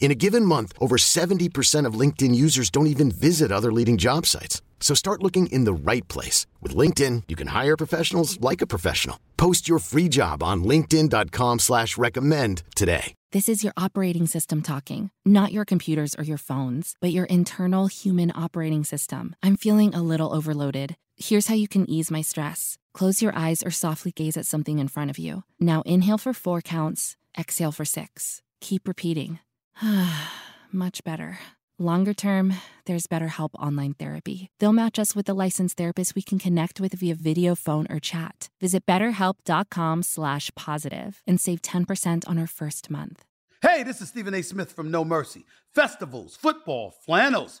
In a given month, over 70% of LinkedIn users don't even visit other leading job sites. So start looking in the right place. With LinkedIn, you can hire professionals like a professional. Post your free job on linkedin.com slash recommend today. This is your operating system talking, not your computers or your phones, but your internal human operating system. I'm feeling a little overloaded. Here's how you can ease my stress. Close your eyes or softly gaze at something in front of you. Now inhale for four counts, exhale for six. Keep repeating. Much better. Longer term, there's BetterHelp Online Therapy. They'll match us with a licensed therapist we can connect with via video, phone, or chat. Visit betterhelp.com slash positive and save 10% on our first month. Hey, this is Stephen A. Smith from No Mercy. Festivals, football, flannels.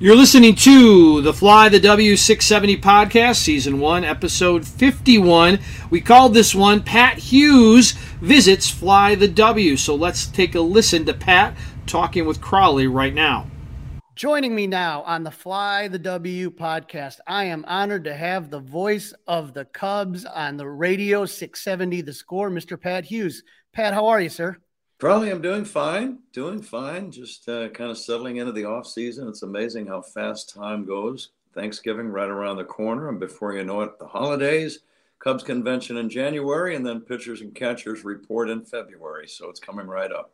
You're listening to the Fly the W670 podcast, season one, episode 51. We called this one Pat Hughes Visits Fly the W. So let's take a listen to Pat talking with Crawley right now. Joining me now on the Fly the W podcast, I am honored to have the voice of the Cubs on the radio 670 The Score, Mr. Pat Hughes. Pat, how are you, sir? Probably I'm doing fine, doing fine. Just uh, kind of settling into the off season. It's amazing how fast time goes. Thanksgiving right around the corner, and before you know it, the holidays, Cubs convention in January, and then pitchers and catchers report in February. So it's coming right up.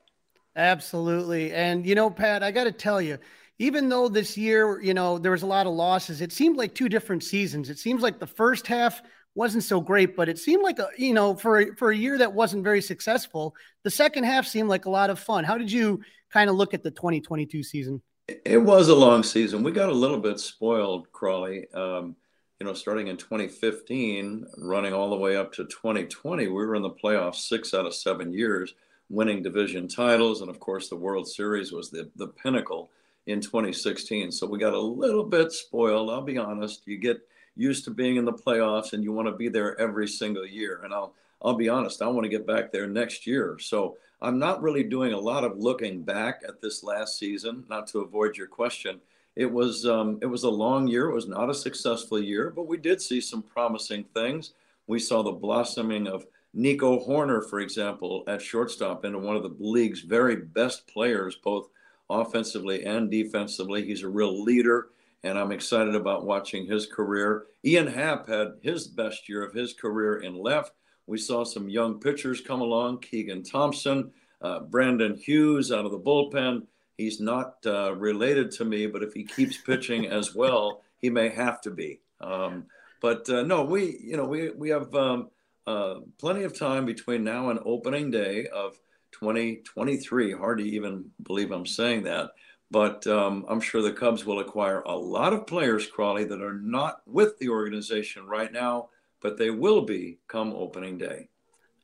Absolutely, and you know, Pat, I got to tell you, even though this year, you know, there was a lot of losses, it seemed like two different seasons. It seems like the first half wasn't so great, but it seemed like a you know for a, for a year that wasn't very successful, the second half seemed like a lot of fun. How did you kind of look at the 2022 season? It was a long season. We got a little bit spoiled, Crawley. Um, you know, starting in 2015, running all the way up to 2020, we were in the playoffs six out of seven years, winning division titles, and of course, the World Series was the the pinnacle in 2016. So we got a little bit spoiled. I'll be honest. You get used to being in the playoffs and you want to be there every single year. And I'll I'll be honest, I want to get back there next year. So I'm not really doing a lot of looking back at this last season, not to avoid your question. It was um, it was a long year. It was not a successful year, but we did see some promising things. We saw the blossoming of Nico Hoerner, for example, at shortstop, into one of the league's very best players, both offensively and defensively. He's a real leader and I'm excited about watching his career. Ian Happ had his best year of his career in left. We saw some young pitchers come along Keegan Thompson, uh, Brandon Hughes out of the bullpen. He's not uh, related to me, but if he keeps pitching as well, he may have to be. Um, but uh, no, we you know we we have um, uh, plenty of time between now and opening day of 2023. Hard to even believe I'm saying that. But um, I'm sure the Cubs will acquire a lot of players, Crawley, that are not with the organization right now, but they will be come opening day.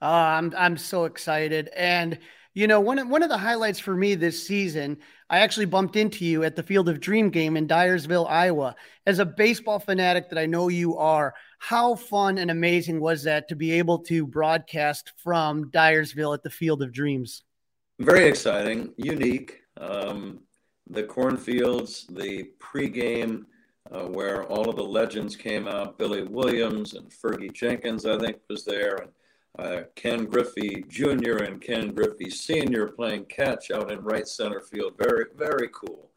Uh, I'm I'm so excited, and you know one of, one of the highlights for me this season, I actually bumped into you at the Field of Dream game in Dyersville, Iowa. As a baseball fanatic that I know you are, how fun and amazing was that to be able to broadcast from Dyersville at the Field of Dreams? Very exciting, unique. Um, the cornfields, the pregame uh, where all of the legends came out. Billy Williams and Fergie Jenkins, I think, was there, and uh, Ken Griffey Jr. and Ken Griffey Sr. playing catch out in right center field. Very, very cool.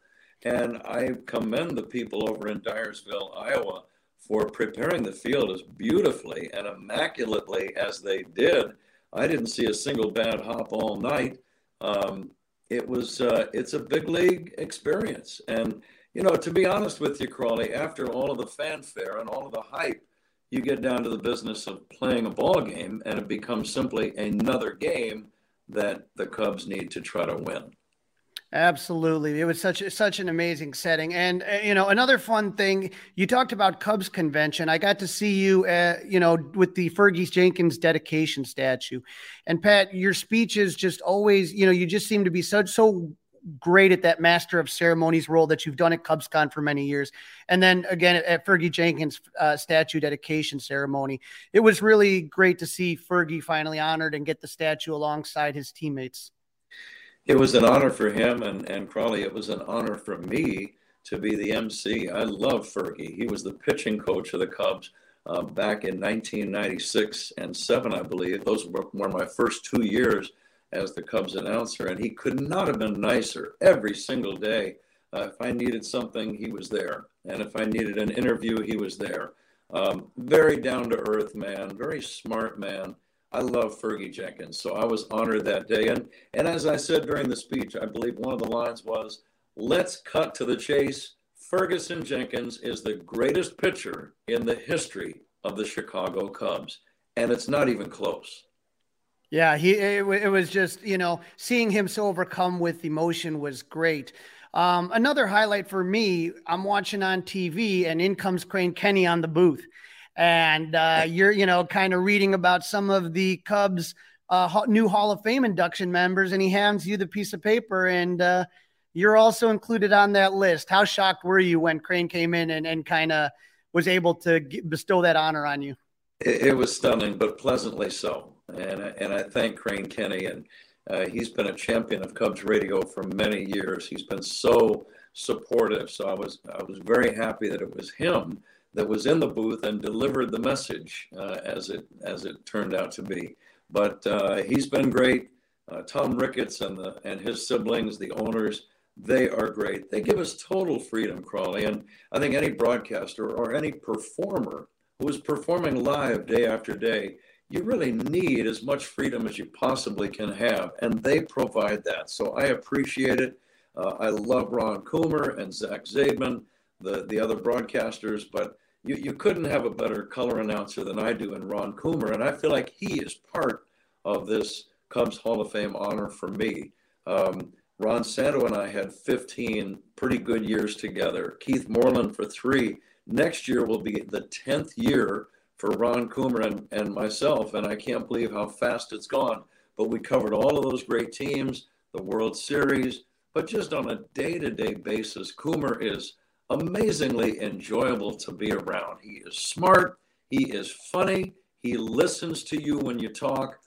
And I commend the people over in Dyersville, Iowa, for preparing the field as beautifully and immaculately as they did. I didn't see a single bad hop all night. Um, it was uh, it's a big league experience, and you know to be honest with you, Crawley, after all of the fanfare and all of the hype, you get down to the business of playing a ball game, and it becomes simply another game that the Cubs need to try to win. Absolutely, it was such such an amazing setting, and uh, you know another fun thing. You talked about Cubs convention. I got to see you, uh, you know, with the Fergie Jenkins dedication statue, and Pat, your speeches just always, you know, you just seem to be such so great at that master of ceremonies role that you've done at CubsCon for many years. And then again at, Fergie Jenkins uh, statue dedication ceremony, it was really great to see Fergie finally honored and get the statue alongside his teammates. It was an honor for him and, and Crawley. It was an honor for me to be the MC. I love Fergie. He was the pitching coach of the Cubs uh, back in 1996 and seven, I believe. Those were, were my first two years as the Cubs announcer, and he could not have been nicer every single day. Uh, if I needed something, he was there. And if I needed an interview, he was there. Um, very down to earth man, very smart man. I love Fergie Jenkins. So I was honored that day. And, and as I said during the speech, I believe one of the lines was, let's cut to the chase. Ferguson Jenkins is the greatest pitcher in the history of the Chicago Cubs. And it's not even close. Yeah, he it, it, was just you know seeing him so overcome with emotion was great. Um, another highlight for me, I'm watching on TV, and in comes Crane Kenney on the booth, and uh, you're you know kind of reading about some of the Cubs' uh, new Hall of Fame induction members, and he hands you the piece of paper, and uh, you're also included on that list. How shocked were you when Crane came in and, and kind of was able to bestow that honor on you? It, it was stunning, but pleasantly so and and I thank Crane Kenney, and uh, he's been a champion of Cubs radio for many years. He's been so supportive. So I was I was very happy that it was him that was in the booth and delivered the message uh, as it as it turned out to be. But uh, he's been great. Uh, Tom Ricketts and the and his siblings, the owners, they are great. They give us total freedom, Crawley. and I think any broadcaster or any performer who is performing live day after day you really need as much freedom as you possibly can have, and they provide that. So I appreciate it. Uh, I love Ron Coomer and Zach Zaidman, the, the other broadcasters, but you, you couldn't have a better color announcer than I do in Ron Coomer, and I feel like he is part of this Cubs Hall of Fame honor for me. Um, Ron Santo and I had 15 pretty good years together. Keith Moreland for three. Next year will be the 10th year for Ron Coomer and, and myself, and I can't believe how fast it's gone. But we covered all of those great teams, the World Series, but just on a day to day basis, Coomer is amazingly enjoyable to be around. He is smart, he is funny, he listens to you when you talk.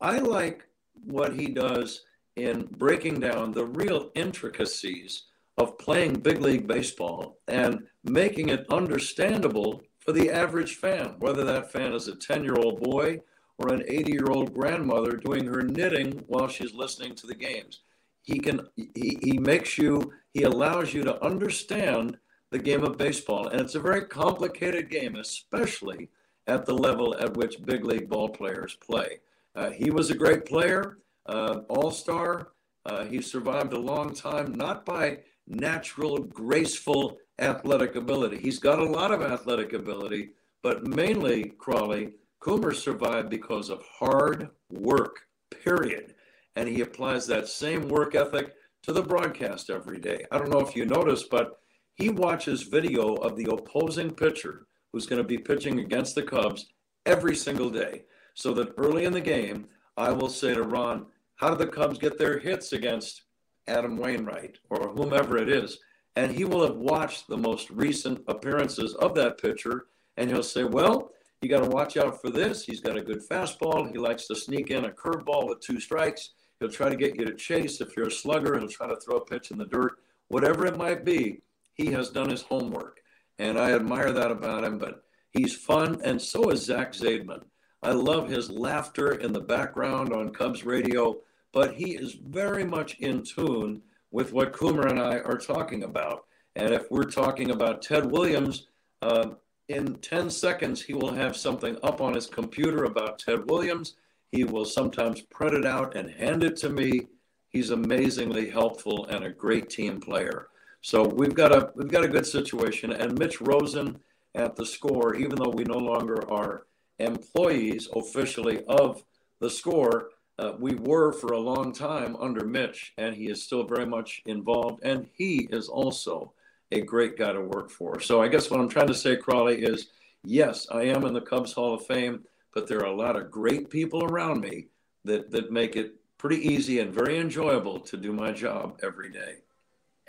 I like what he does in breaking down the real intricacies of playing big league baseball and making it understandable for the average fan, whether that fan is a 10 year old boy or an 80 year old grandmother doing her knitting while she's listening to the games. He can, he, he makes you, he allows you to understand the game of baseball. And it's a very complicated game, especially at the level at which big league ball players play. Uh, he was a great player, uh, all star. Uh, he survived a long time, not by natural, graceful athletic ability. He's got a lot of athletic ability, but mainly, Crawley, Coomer survived because of hard work, period. And he applies that same work ethic to the broadcast every day. I don't know if you noticed, but he watches video of the opposing pitcher who's going to be pitching against the Cubs every single day. So that early in the game, I will say to Ron, How do the Cubs get their hits against Adam Wainwright or whomever it is? and he will have watched the most recent appearances of that pitcher, and he'll say, "Well, you got to watch out for this. He's got a good fastball. He likes to sneak in a curveball with two strikes. He'll try to get you to chase if you're a slugger. He'll try to throw a pitch in the dirt, whatever it might be. He has done his homework, and I admire that about him. But he's fun, and so is Zach Zaidman. I love his laughter in the background on Cubs radio, but he is very much in tune with what Coomer and I are talking about. And if we're talking about Ted Williams, uh, in 10 seconds, he will have something up on his computer about Ted Williams. He will sometimes print it out and hand it to me. He's amazingly helpful and a great team player. So we've got a we've got a good situation. And Mitch Rosen at the score, even though we no longer are employees officially of the score, uh, we were for a long time under Mitch, and he is still very much involved. And he is also a great guy to work for. So I guess what I'm trying to say, Crawley, is yes, I am in the Cubs Hall of Fame, but there are a lot of great people around me that that make it pretty easy and very enjoyable to do my job every day.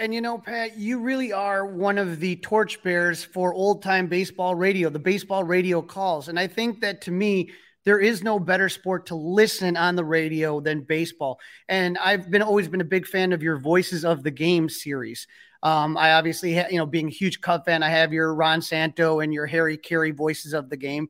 And you know, Pat, you really are one of the torchbearers for old time baseball radio, the baseball radio calls. And I think that to me, there is no better sport to listen on the radio than baseball. And I've been always been a big fan of your Voices of the Game series. Um, I obviously, ha- you know, being a huge Cub fan, I have your Ron Santo and your Harry Caray Voices of the Game.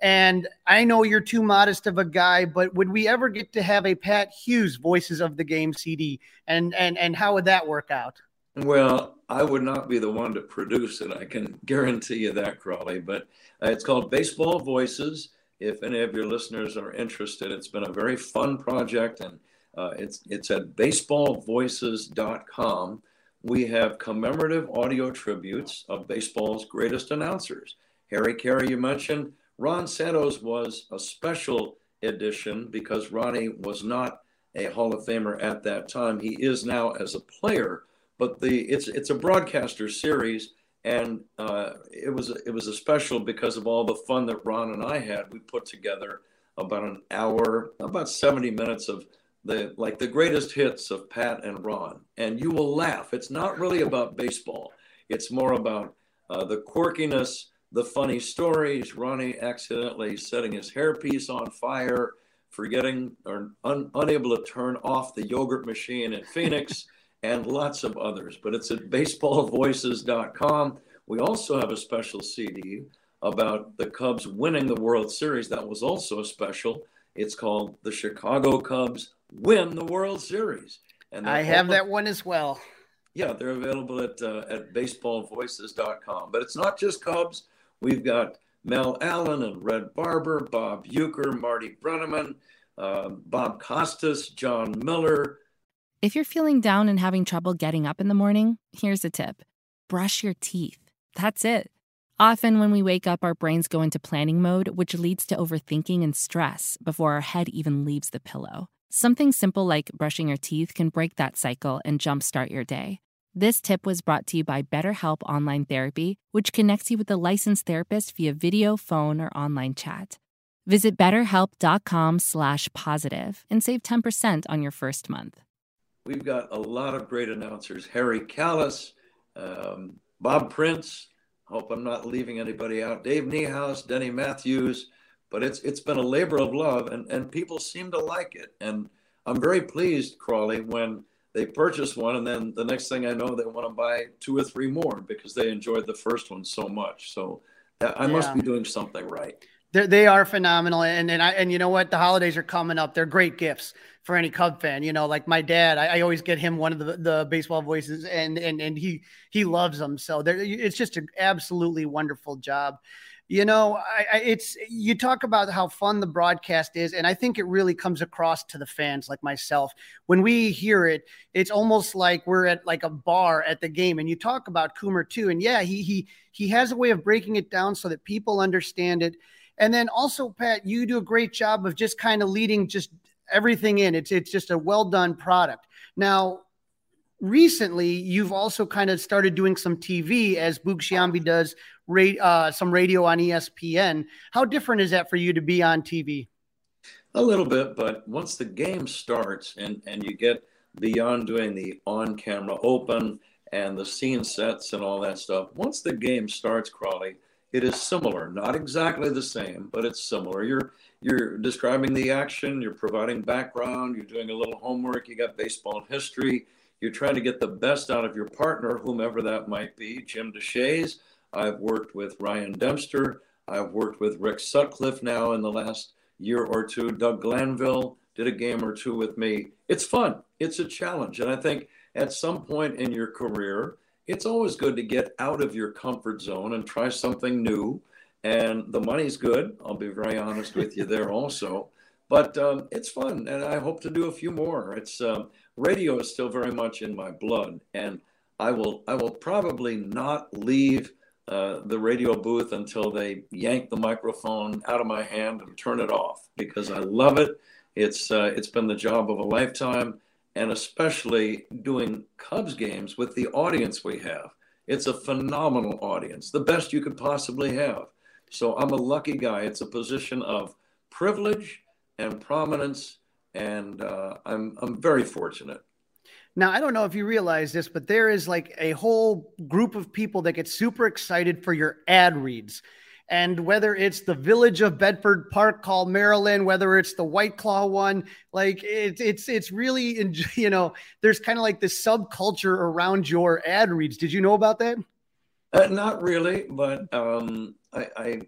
And I know you're too modest of a guy, but would we ever get to have a Pat Hughes Voices of the Game CD? And and and how would that work out? Well, I would not be the one to produce it. I can guarantee you that, Crawley. But uh, it's called Baseball Voices. If any of your listeners are interested, it's been a very fun project, and uh, it's it's at baseballvoices.com. We have commemorative audio tributes of baseball's greatest announcers. Harry Caray, you mentioned. Ron Santo's was a special edition because Ronnie was not a Hall of Famer at that time. He is now as a player, but the it's it's a broadcaster series, and uh, it was it was a special because of all the fun that Ron and I had. We put together about an hour, about seventy minutes of the like the greatest hits of Pat and Ron, and you will laugh. It's not really about baseball. It's more about uh, the quirkiness the funny stories, Ronnie accidentally setting his hairpiece on fire, forgetting or un, unable to turn off the yogurt machine in Phoenix, and lots of others. But it's at baseballvoices.com. We also have a special CD about the Cubs winning the World Series. That was also a special. It's called The Chicago Cubs Win the World Series. And I have that one as well. Yeah, they're available at uh, at baseballvoices.com. But it's not just Cubs. We've got Mel Allen and Red Barber, Bob Uecker, Marty Brennaman, uh, Bob Costas, Jon Miller. If you're feeling down and having trouble getting up in the morning, here's a tip brush your teeth. That's it. Often, when we wake up, our brains go into planning mode, which leads to overthinking and stress before our head even leaves the pillow. Something simple like brushing your teeth can break that cycle and jumpstart your day. This tip was brought to you by BetterHelp Online Therapy, which connects you with a licensed therapist via video, phone, or online chat. Visit betterhelp.com slash positive and save 10% on your first month. We've got a lot of great announcers. Harry Kalas, um, Bob Prince. Hope I'm not leaving anybody out. Dave Niehaus, Denny Matthews. But it's it's been a labor of love, and, and people seem to like it. And I'm very pleased, Crawley, when – they purchase one and then the next thing I know they want to buy two or three more because they enjoyed the first one so much. So I must be doing something right. They're, they are phenomenal, and and I and you know what? The holidays are coming up. They're great gifts for any Cub fan. You know, like my dad, I, I always get him one of the, the baseball voices, and and and he he loves them. So it's just an absolutely wonderful job you know I, I, it's you talk about how fun the broadcast is and i think it really comes across to the fans like myself when we hear it it's almost like we're at like a bar at the game and you talk about coomer too and yeah he he he has a way of breaking it down so that people understand it and then also pat you do a great job of just kind of leading just everything in it's it's just a well done product now recently you've also kind of started doing some TV as Boog Sciambi does uh, some radio on ESPN. How different is that for you to be on TV? A little bit, but once the game starts and, and you get beyond doing the on camera open and the scene sets and all that stuff, once the game starts, Crawley, it is similar. Not exactly the same, but it's similar. You're you're describing the action, you're providing background, you're doing a little homework, you got baseball history, you're trying to get the best out of your partner, whomever that might be. Jim Deshaies, I've worked with Ryan Dempster. I've worked with Rick Sutcliffe now in the last year or two. Doug Glanville did a game or two with me. It's fun. It's a challenge. And I think at some point in your career, it's always good to get out of your comfort zone and try something new. and the money's good. I'll be very honest with you there also. But um, it's fun, and I hope to do a few more. It's um, radio is still very much in my blood, and I will I will probably not leave uh, the radio booth until they yank the microphone out of my hand and turn it off because I love it. It's uh, it's been the job of a lifetime, and especially doing Cubs games with the audience we have. It's a phenomenal audience, the best you could possibly have. So I'm a lucky guy. It's a position of privilege and prominence, and uh, I'm I'm very fortunate. Now, I don't know if you realize this, but there is like a whole group of people that get super excited for your ad reads. And whether it's the village of Bedford Park called Maryland, whether it's the White Claw one, like it, it's it's really you know there's kind of like this subculture around your ad reads. Did you know about that? Uh, not really, but um, I, I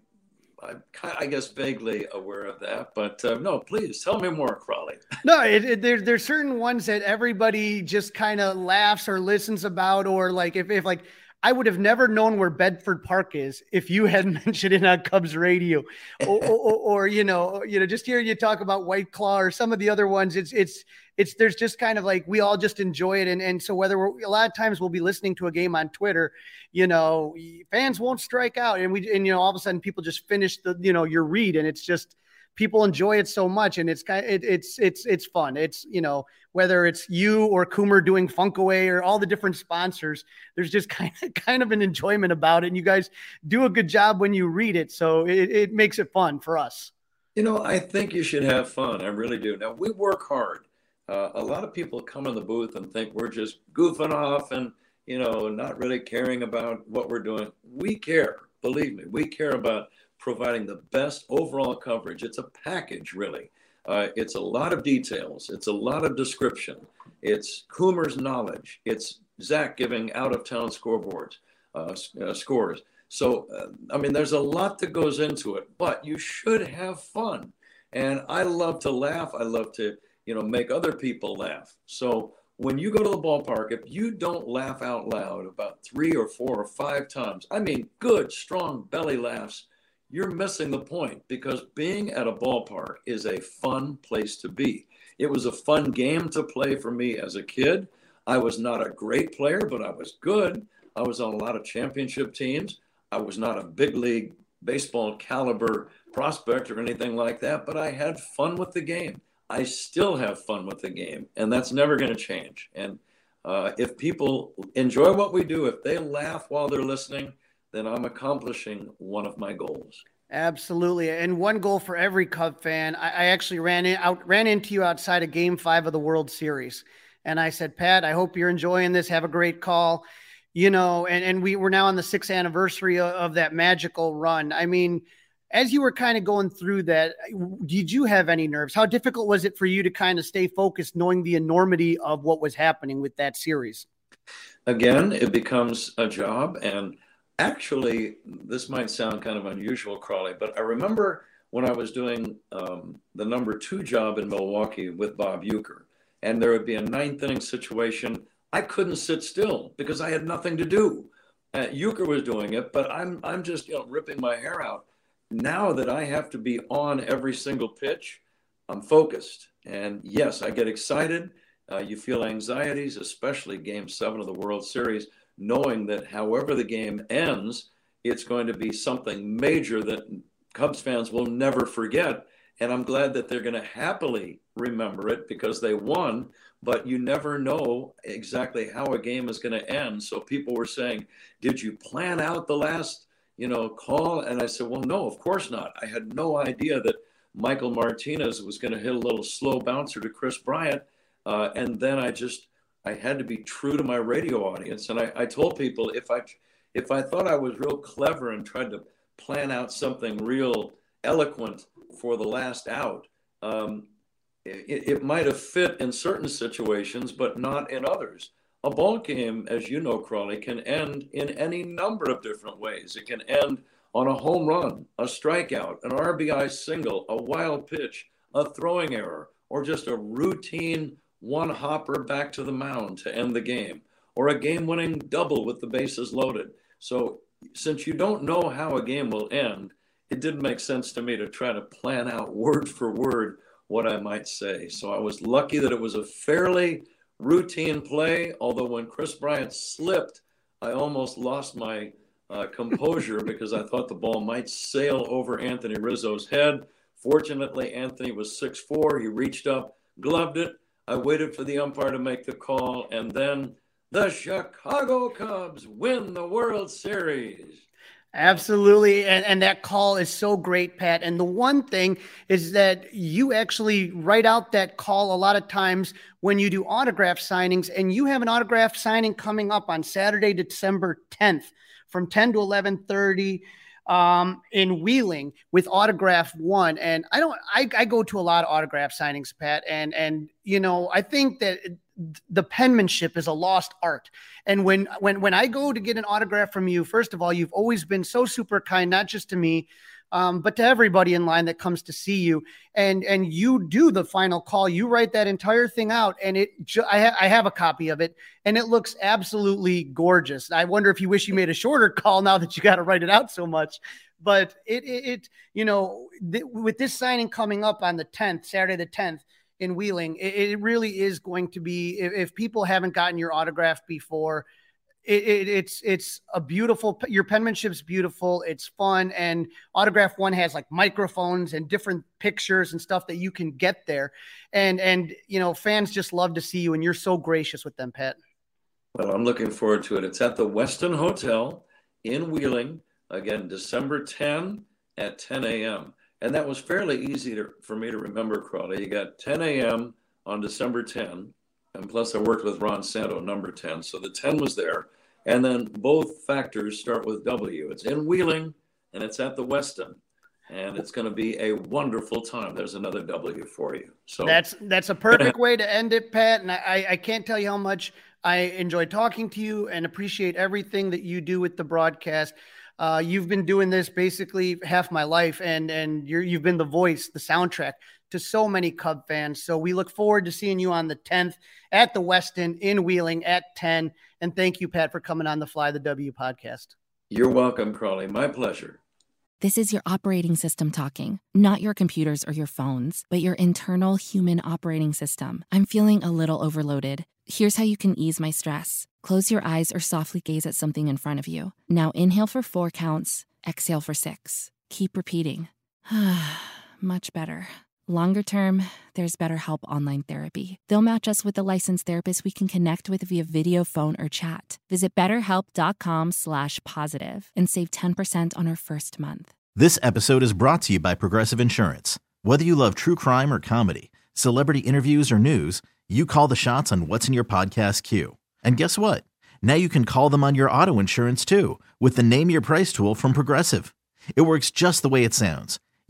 I'm, I guess, vaguely aware of that, but uh, no, please tell me more, Crawley. no, it, it, there, there's certain ones that everybody just kind of laughs or listens about, or like if, if like I would have never known where Bedford Park is if you hadn't mentioned it on Cubs radio, or, or, or, you know, you know, just hearing you talk about White Claw or some of the other ones. It's it's it's there's just kind of like we all just enjoy it, and and so whether we're a lot of times we'll be listening to a game on Twitter, you know, fans won't strike out, and we and you know all of a sudden people just finish the you know your read, and it's just people enjoy it so much and it's kind it, it's it's it's fun. It's you know whether it's you or Coomer doing Funkaway or all the different sponsors there's just kind of kind of an enjoyment about it and you guys do a good job when you read it so it, it makes it fun for us. You know I think you should have fun. I really do. Now we work hard. Uh, a lot of people come in the booth and think we're just goofing off and you know not really caring about what we're doing. We care believe me we care about providing the best overall coverage. It's a package, really. Uh, it's a lot of details. It's a lot of description. It's Coomer's knowledge. It's Zach giving out of town scoreboards, uh, uh, scores. So, uh, I mean, there's a lot that goes into it, but you should have fun. And I love to laugh. I love to, you know, make other people laugh. So when you go to the ballpark, if you don't laugh out loud about three or four or five times, I mean, good, strong belly laughs, you're missing the point because being at a ballpark is a fun place to be. It was a fun game to play for me as a kid. I was not a great player, but I was good. I was on a lot of championship teams. I was not a big league baseball caliber prospect or anything like that, but I had fun with the game. I still have fun with the game, and that's never going to change. And uh, if people enjoy what we do, if they laugh while they're listening, then I'm accomplishing one of my goals. Absolutely, and one goal for every Cub fan. I, I actually ran in, out ran into you outside of Game Five of the World Series, and I said, Pat, I hope you're enjoying this. Have a great call, you know. And and we were now on the sixth anniversary of, of that magical run. I mean, as you were kind of going through that, did you have any nerves? How difficult was it for you to kind of stay focused, knowing the enormity of what was happening with that series? Again, it becomes a job and actually, this might sound kind of unusual, Crawley, but I remember when I was doing um, the number two job in Milwaukee with Bob Uecker, and there would be a ninth inning situation. I couldn't sit still because I had nothing to do. Uh, Uecker was doing it, but I'm I'm just you know ripping my hair out. Now that I have to be on every single pitch, I'm focused, and yes, I get excited. Uh, you feel anxieties, especially Game Seven of the World Series knowing that however the game ends, it's going to be something major that Cubs fans will never forget. And I'm glad that they're going to happily remember it because they won, but you never know exactly how a game is going to end. So people were saying, Did you plan out the last, you know, call? And I said, Well, no, of course not. I had no idea that Michael Martinez was going to hit a little slow bouncer to Kris Bryant. Uh, and then I just I had to be true to my radio audience. And I, I told people if I if I thought I was real clever and tried to plan out something real eloquent for the last out, um, it, it might have fit in certain situations, but not in others. A ball game, as you know, Crawley, can end in any number of different ways. It can end on a home run, a strikeout, an RBI single, a wild pitch, a throwing error, or just a routine one hopper back to the mound to end the game, or a game winning double with the bases loaded. So, since you don't know how a game will end, it didn't make sense to me to try to plan out word for word what I might say. So I was lucky that it was a fairly routine play, although when Kris Bryant slipped, I almost lost my uh, composure because I thought the ball might sail over Anthony Rizzo's head. Fortunately, Anthony was 6'4. He reached up, gloved it. I waited for the umpire to make the call, and then the Chicago Cubs win the World Series. Absolutely. And, and that call is so great, Pat. And the one thing is that you actually write out that call a lot of times when you do autograph signings, and you have an autograph signing coming up on Saturday, December 10th from 10 to 1130 um, in Wheeling with autograph one. And I don't, I, I go to a lot of autograph signings, Pat. And, and, you know, I think that the penmanship is a lost art. And when, when, when I go to get an autograph from you, first of all, you've always been so super kind, not just to me, um, but to everybody in line that comes to see you. And and you do the final call. You write that entire thing out, and it. Ju- I, ha- I have a copy of it, and it looks absolutely gorgeous. I wonder if you wish you made a shorter call now that you got to write it out so much. But it it, it you know th- with this signing coming up on the tenth, Saturday the tenth in Wheeling, it, it, really is going to be. If, if people haven't gotten your autograph before it, it, it's it's a beautiful your penmanship's beautiful it's fun and autograph one has like microphones and different pictures and stuff that you can get there. And and you know fans just love to see you and you're so gracious with them pat. Well i'm looking forward to it. It's at the westin hotel in wheeling again december 10 at 10 a.m and that was fairly easy to, for me to remember crawley. You got 10 a.m on december 10 and plus, I worked with Ron Santo, number 10. So the 10 was there. And then both factors start with W. It's in Wheeling and it's at the Westin. And it's going to be a wonderful time. There's another W for you. So that's that's a perfect way to end it, Pat. And I, I can't tell you how much I enjoy talking to you and appreciate everything that you do with the broadcast. Uh, you've been doing this basically half my life, and and you're you've been the voice, the soundtrack to so many Cub fans. So we look forward to seeing you on the 10th at the Westin in Wheeling at 10. And thank you, Pat, for coming on the Fly the W podcast. You're welcome, Crawley. My pleasure. This is your operating system talking, not your computers or your phones, but your internal human operating system. I'm feeling a little overloaded. Here's how you can ease my stress. Close your eyes or softly gaze at something in front of you. Now inhale for four counts, exhale for six. Keep repeating. Much better. Longer term, there's BetterHelp Online Therapy. They'll match us with a licensed therapist we can connect with via video, phone, or chat. Visit betterhelp.com slash positive and save 10% on our first month. This episode is brought to you by Progressive Insurance. Whether you love true crime or comedy, celebrity interviews or news, you call the shots on what's in your podcast queue. And guess what? Now you can call them on your auto insurance too with the Name Your Price tool from Progressive. It works just the way it sounds